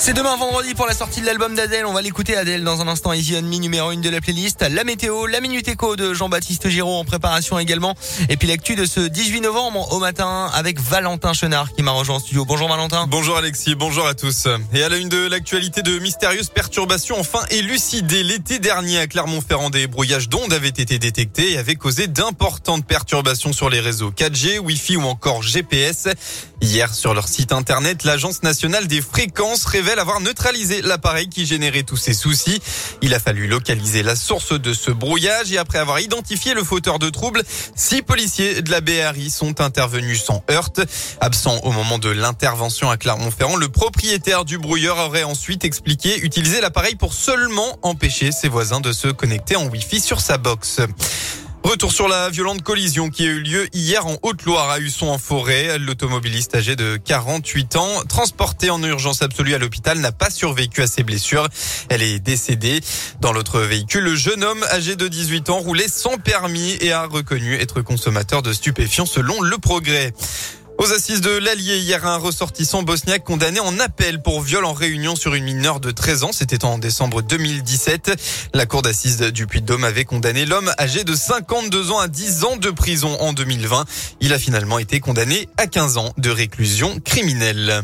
C'est demain vendredi pour la sortie de l'album d'Adèle. On va l'écouter Adèle dans un instant. Easy on Me numéro 1 de la playlist. La météo, la minute écho de Jean-Baptiste Giraud en préparation également. Et puis l'actu de ce 18 novembre au matin avec Valentin Chenard qui m'a rejoint en studio. Bonjour Valentin. Bonjour Alexis, bonjour à tous. Et à la une de l'actualité de mystérieuses perturbations enfin élucidées. L'été dernier à Clermont-Ferrand, des brouillages d'ondes avaient été détectés et avaient causé d'importantes perturbations sur les réseaux 4G, Wi-Fi ou encore GPS. Hier, sur leur site internet, l'Agence nationale des fréquences révèle avoir neutralisé l'appareil qui générait tous ces soucis. Il a fallu localiser la source de ce brouillage et après avoir identifié le fauteur de troubles, six policiers de la BRI sont intervenus sans heurte. Absent au moment de l'intervention à Clermont-Ferrand, le propriétaire du brouilleur aurait ensuite expliqué utiliser l'appareil pour seulement empêcher ses voisins de se connecter en Wi-Fi sur sa box. Retour sur la violente collision qui a eu lieu hier en Haute-Loire à Husson en forêt. L'automobiliste âgé de 48 ans, transporté en urgence absolue à l'hôpital, n'a pas survécu à ses blessures. Elle est décédée. Dans l'autre véhicule, le jeune homme âgé de 18 ans roulait sans permis et a reconnu être consommateur de stupéfiants selon le progrès. Aux assises de l'Allier, hier, un ressortissant bosniaque condamné en appel pour viol en réunion sur une mineure de 13 ans. C'était en décembre 2017. La cour d'assises du Puy-de-Dôme avait condamné l'homme âgé de 52 ans à 10 ans de prison en 2020. Il a finalement été condamné à 15 ans de réclusion criminelle.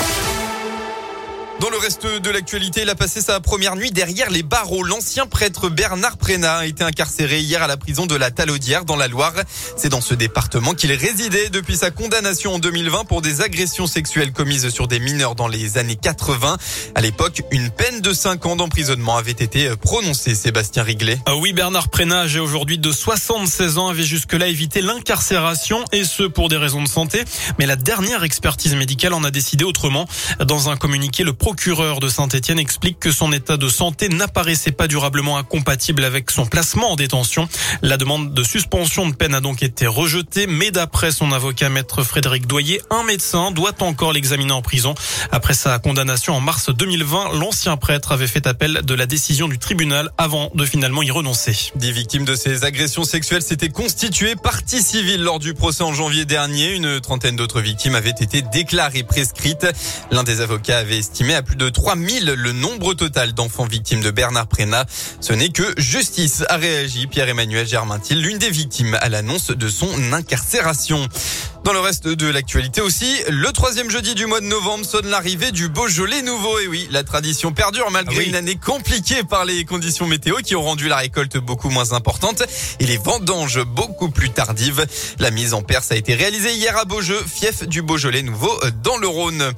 Dans le reste de l'actualité, il a passé sa première nuit derrière les barreaux. L'ancien prêtre Bernard Prénat a été incarcéré hier à la prison de la Talaudière dans la Loire. C'est dans ce département qu'il résidait depuis sa condamnation en 2020 pour des agressions sexuelles commises sur des mineurs dans les années 80. À l'époque, une peine de 5 ans d'emprisonnement avait été prononcée, Sébastien Riglet. Ah oui, Bernard Prénat, âgé aujourd'hui de 76 ans, avait jusque-là évité l'incarcération et ce pour des raisons de santé. Mais la dernière expertise médicale en a décidé autrement. Dans un communiqué, le procureur de Saint-Etienne explique que son état de santé n'apparaissait pas durablement incompatible avec son placement en détention. La demande de suspension de peine a donc été rejetée, mais d'après son avocat maître Frédéric Doyer, un médecin doit encore l'examiner en prison. Après sa condamnation en mars 2020, l'ancien prêtre avait fait appel de la décision du tribunal avant de finalement y renoncer. Des victimes de ces agressions sexuelles s'étaient constituées partie civile lors du procès en janvier dernier. Une trentaine d'autres victimes avaient été déclarées prescrites. L'un des avocats avait estimé à plus de 3000 le nombre total d'enfants victimes de Bernard Prénat. Ce n'est que justice, a réagi Pierre-Emmanuel Germaintil, l'une des victimes à l'annonce de son incarcération. Dans le reste de l'actualité aussi, le troisième jeudi du mois de novembre sonne l'arrivée du Beaujolais nouveau. Et oui, la tradition perdure malgré Ah oui. une année compliquée par les conditions météo qui ont rendu la récolte beaucoup moins importante et les vendanges beaucoup plus tardives. La mise en perce a été réalisée hier à Beaujeu, fief du Beaujolais nouveau euh, dans le Rhône.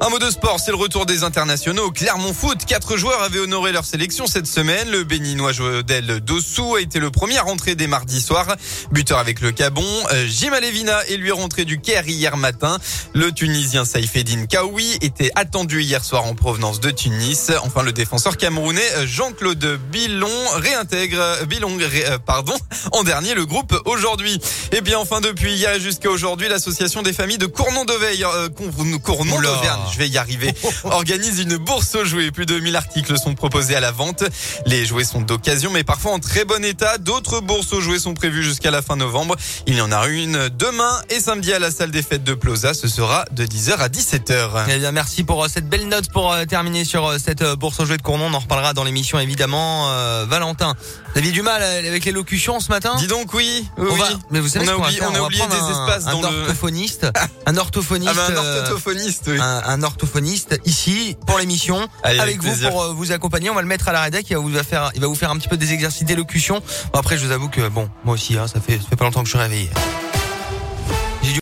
Un mot de sport, c'est le retour des internationaux. Clermont Foot, quatre joueurs avaient honoré leur sélection cette semaine. Le béninois Joël Dossou a été le premier à rentrer dès mardi soir. Buteur avec le Cabon. Euh, Jim Alevina est lui du Caire hier matin. Le Tunisien Saïfedine Kaoui était attendu hier soir en provenance de Tunis. Enfin, le défenseur camerounais euh, Jean-Claude Bilon réintègre euh, Bilong, ré- euh, pardon, en dernier le groupe aujourd'hui. Et bien enfin depuis hier jusqu'à aujourd'hui, l'association des familles de Cournon d'Auvergne, euh, Cour- Cournon d'Auvergne, je vais y arriver, organise une bourse aux jouets. Plus de 1000 articles sont proposés à la vente. Les jouets sont d'occasion, mais parfois en très bon état. D'autres bourses aux jouets sont prévues jusqu'à la fin novembre. Il y en a une demain et samedi à la salle des fêtes de Plaza. Ce sera de 10h à 17h. Eh bien, merci pour euh, cette belle note pour euh, terminer sur euh, cette bourse aux jouets de Cournon. On en reparlera dans l'émission évidemment. Euh, Valentin, vous aviez du mal avec les locutions ce matin? Dis donc oui, oui, on va, mais vous savez on a oublié, faire on a oublié prendre des un- espaces un dans le. orthophoniste, un orthophoniste, Ah ben, un euh, orthophoniste, oui. un, un orthophoniste ici pour l'émission avec, avec vous plaisir. pour vous accompagner. On va le mettre à la rédac. Il va vous faire, il va vous faire un petit peu des exercices d'élocution. Bon, après, je vous avoue que bon, moi aussi, hein, ça fait, ça fait pas longtemps que je suis réveillé.